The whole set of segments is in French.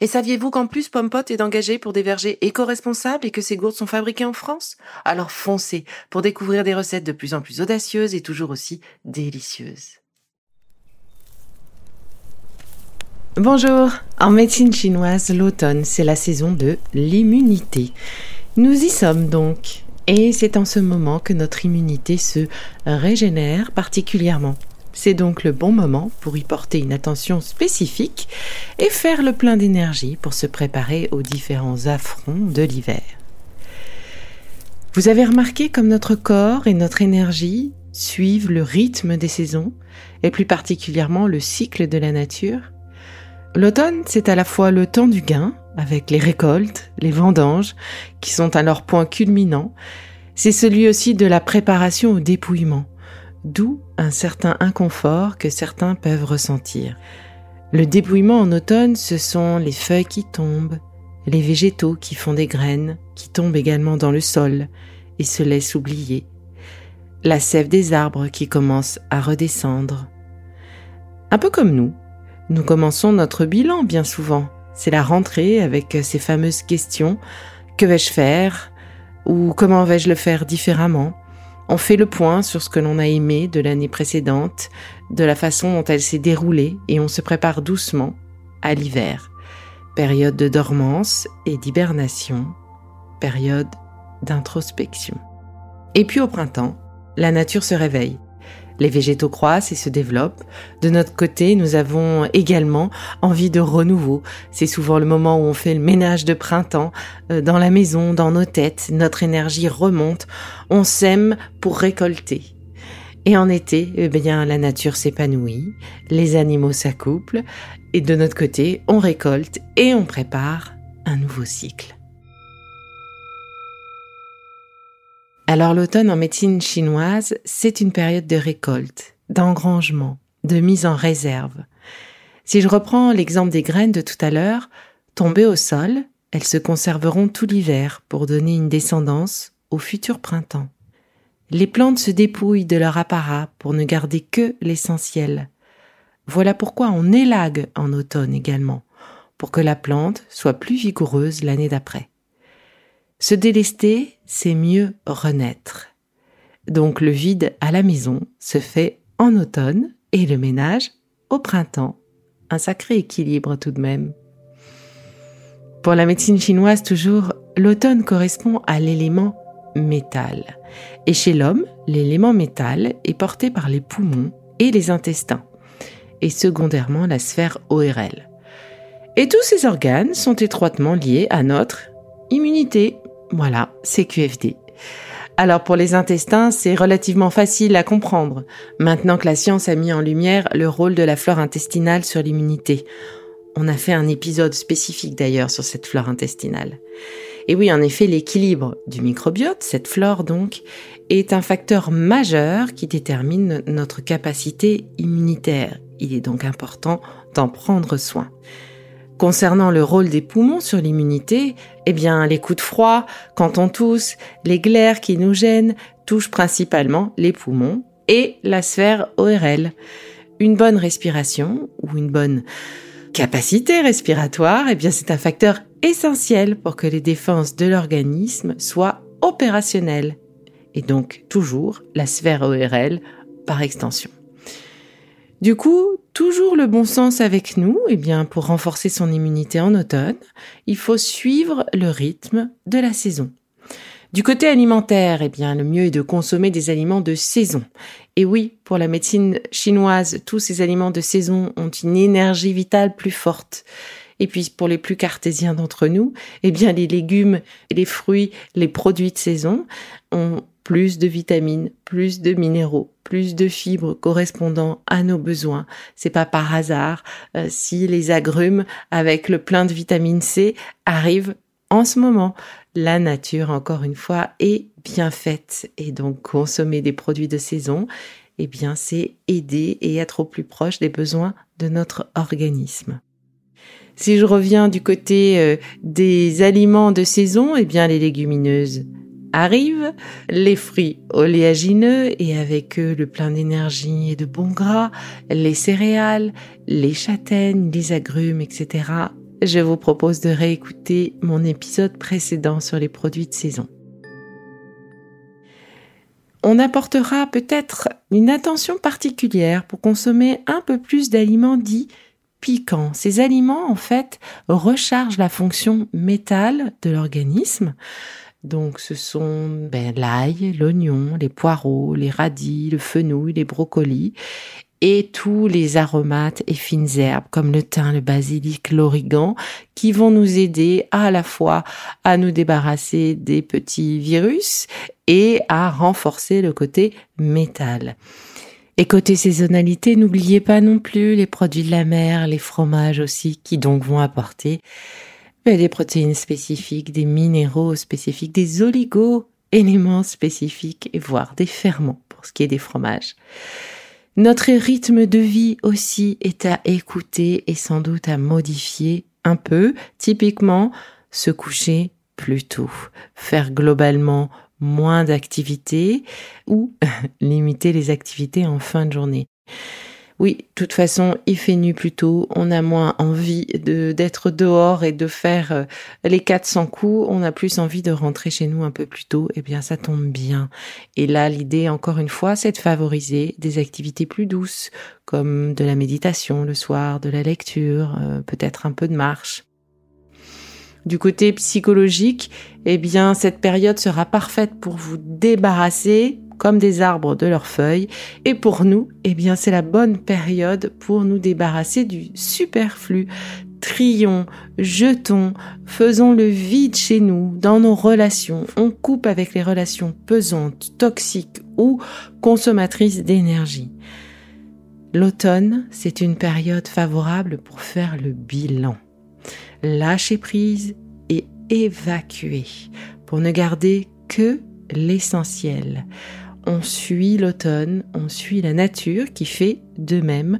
Et saviez-vous qu'en plus Pompot est engagé pour des vergers éco-responsables et que ces gourdes sont fabriquées en France? Alors foncez pour découvrir des recettes de plus en plus audacieuses et toujours aussi délicieuses. Bonjour, en médecine chinoise, l'automne, c'est la saison de l'immunité. Nous y sommes donc, et c'est en ce moment que notre immunité se régénère particulièrement. C'est donc le bon moment pour y porter une attention spécifique et faire le plein d'énergie pour se préparer aux différents affronts de l'hiver. Vous avez remarqué comme notre corps et notre énergie suivent le rythme des saisons et plus particulièrement le cycle de la nature. L'automne, c'est à la fois le temps du gain, avec les récoltes, les vendanges, qui sont à leur point culminant, c'est celui aussi de la préparation au dépouillement, d'où un certain inconfort que certains peuvent ressentir. Le dépouillement en automne, ce sont les feuilles qui tombent, les végétaux qui font des graines, qui tombent également dans le sol et se laissent oublier, la sève des arbres qui commence à redescendre. Un peu comme nous, nous commençons notre bilan bien souvent. C'est la rentrée avec ces fameuses questions. Que vais-je faire? Ou comment vais-je le faire différemment? On fait le point sur ce que l'on a aimé de l'année précédente, de la façon dont elle s'est déroulée et on se prépare doucement à l'hiver. Période de dormance et d'hibernation, période d'introspection. Et puis au printemps, la nature se réveille. Les végétaux croissent et se développent. De notre côté, nous avons également envie de renouveau. C'est souvent le moment où on fait le ménage de printemps euh, dans la maison, dans nos têtes. Notre énergie remonte. On sème pour récolter. Et en été, eh bien, la nature s'épanouit, les animaux s'accouplent, et de notre côté, on récolte et on prépare un nouveau cycle. Alors l'automne en médecine chinoise, c'est une période de récolte, d'engrangement, de mise en réserve. Si je reprends l'exemple des graines de tout à l'heure, tombées au sol, elles se conserveront tout l'hiver pour donner une descendance au futur printemps. Les plantes se dépouillent de leur apparat pour ne garder que l'essentiel. Voilà pourquoi on élague en automne également, pour que la plante soit plus vigoureuse l'année d'après. Se délester, c'est mieux renaître. Donc le vide à la maison se fait en automne et le ménage au printemps. Un sacré équilibre tout de même. Pour la médecine chinoise toujours, l'automne correspond à l'élément métal. Et chez l'homme, l'élément métal est porté par les poumons et les intestins, et secondairement la sphère ORL. Et tous ces organes sont étroitement liés à notre immunité. Voilà, c'est QFD. Alors pour les intestins, c'est relativement facile à comprendre, maintenant que la science a mis en lumière le rôle de la flore intestinale sur l'immunité. On a fait un épisode spécifique d'ailleurs sur cette flore intestinale. Et oui, en effet, l'équilibre du microbiote, cette flore donc, est un facteur majeur qui détermine notre capacité immunitaire. Il est donc important d'en prendre soin. Concernant le rôle des poumons sur l'immunité, eh bien, les coups de froid, quand on tousse, les glaires qui nous gênent, touchent principalement les poumons et la sphère ORL. Une bonne respiration ou une bonne capacité respiratoire, eh bien, c'est un facteur essentiel pour que les défenses de l'organisme soient opérationnelles. Et donc, toujours la sphère ORL par extension. Du coup, toujours le bon sens avec nous, eh bien, pour renforcer son immunité en automne, il faut suivre le rythme de la saison. Du côté alimentaire, eh bien, le mieux est de consommer des aliments de saison. Et oui, pour la médecine chinoise, tous ces aliments de saison ont une énergie vitale plus forte. Et puis pour les plus cartésiens d'entre nous, eh bien les légumes, les fruits, les produits de saison ont plus de vitamines, plus de minéraux, plus de fibres correspondant à nos besoins. C'est pas par hasard euh, si les agrumes avec le plein de vitamine C arrivent en ce moment. La nature, encore une fois, est bien faite et donc consommer des produits de saison, eh bien, c'est aider et être au plus proche des besoins de notre organisme. Si je reviens du côté euh, des aliments de saison, eh bien, les légumineuses arrivent, les fruits oléagineux et avec eux le plein d'énergie et de bons gras, les céréales, les châtaignes, les agrumes, etc. Je vous propose de réécouter mon épisode précédent sur les produits de saison. On apportera peut-être une attention particulière pour consommer un peu plus d'aliments dits piquants. Ces aliments, en fait, rechargent la fonction métal de l'organisme. Donc, ce sont ben, l'ail, l'oignon, les poireaux, les radis, le fenouil, les brocolis et tous les aromates et fines herbes comme le thym, le basilic, l'origan qui vont nous aider à la fois à nous débarrasser des petits virus et à renforcer le côté métal. Et côté saisonnalité, n'oubliez pas non plus les produits de la mer, les fromages aussi, qui donc vont apporter ben, des protéines spécifiques, des minéraux spécifiques, des oligo-éléments spécifiques, et voire des ferments pour ce qui est des fromages. Notre rythme de vie aussi est à écouter et sans doute à modifier un peu. Typiquement, se coucher plus tôt, faire globalement moins d'activités ou limiter les activités en fin de journée. Oui, de toute façon, il fait nuit plus tôt, on a moins envie d'être dehors et de faire euh, les 400 coups, on a plus envie de rentrer chez nous un peu plus tôt, eh bien ça tombe bien. Et là, l'idée, encore une fois, c'est de favoriser des activités plus douces, comme de la méditation le soir, de la lecture, euh, peut-être un peu de marche. Du côté psychologique, eh bien, cette période sera parfaite pour vous débarrasser comme des arbres de leurs feuilles. Et pour nous, eh bien, c'est la bonne période pour nous débarrasser du superflu. Trions, jetons, faisons le vide chez nous, dans nos relations. On coupe avec les relations pesantes, toxiques ou consommatrices d'énergie. L'automne, c'est une période favorable pour faire le bilan lâcher prise et évacuer pour ne garder que l'essentiel. On suit l'automne, on suit la nature qui fait de même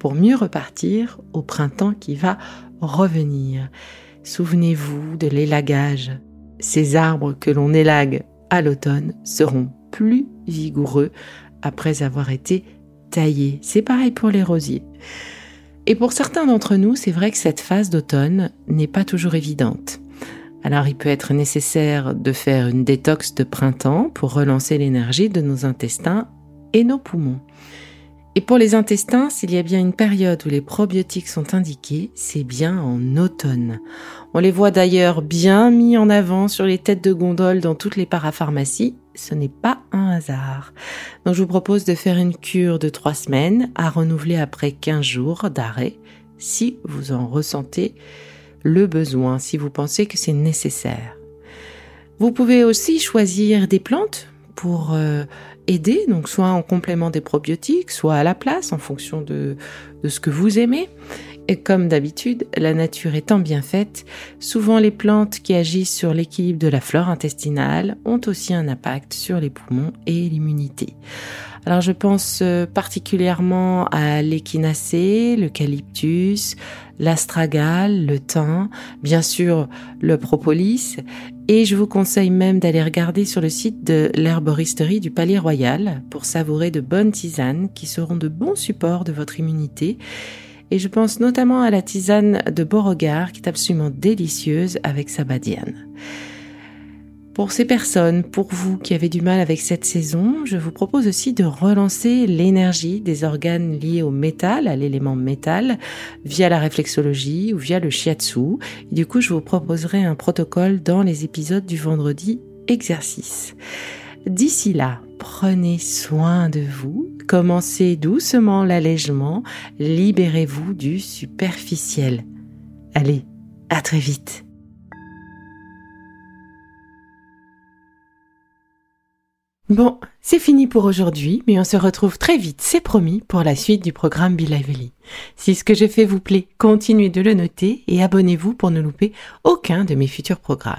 pour mieux repartir au printemps qui va revenir. Souvenez-vous de l'élagage. Ces arbres que l'on élague à l'automne seront plus vigoureux après avoir été taillés. C'est pareil pour les rosiers. Et pour certains d'entre nous, c'est vrai que cette phase d'automne n'est pas toujours évidente. Alors il peut être nécessaire de faire une détox de printemps pour relancer l'énergie de nos intestins et nos poumons. Et pour les intestins, s'il y a bien une période où les probiotiques sont indiqués, c'est bien en automne. On les voit d'ailleurs bien mis en avant sur les têtes de gondole dans toutes les parapharmacies. Ce n'est pas un hasard. Donc je vous propose de faire une cure de trois semaines à renouveler après 15 jours d'arrêt si vous en ressentez le besoin, si vous pensez que c'est nécessaire. Vous pouvez aussi choisir des plantes pour euh, aider, donc soit en complément des probiotiques, soit à la place en fonction de, de ce que vous aimez. Et comme d'habitude, la nature étant bien faite, souvent les plantes qui agissent sur l'équilibre de la flore intestinale ont aussi un impact sur les poumons et l'immunité. Alors je pense euh, particulièrement à l'échinacée, l'eucalyptus, l'astragale, le thym, bien sûr le propolis, et je vous conseille même d'aller regarder sur le site de l'herboristerie du Palais Royal pour savourer de bonnes tisanes qui seront de bons supports de votre immunité et je pense notamment à la tisane de Beauregard qui est absolument délicieuse avec sa badiane. Pour ces personnes, pour vous qui avez du mal avec cette saison, je vous propose aussi de relancer l'énergie des organes liés au métal, à l'élément métal, via la réflexologie ou via le shiatsu. Et du coup, je vous proposerai un protocole dans les épisodes du vendredi exercice. D'ici là, prenez soin de vous, commencez doucement l'allègement, libérez-vous du superficiel. Allez, à très vite. Bon, c'est fini pour aujourd'hui, mais on se retrouve très vite, c'est promis, pour la suite du programme Be Lively. Si ce que je fais vous plaît, continuez de le noter et abonnez-vous pour ne louper aucun de mes futurs programmes.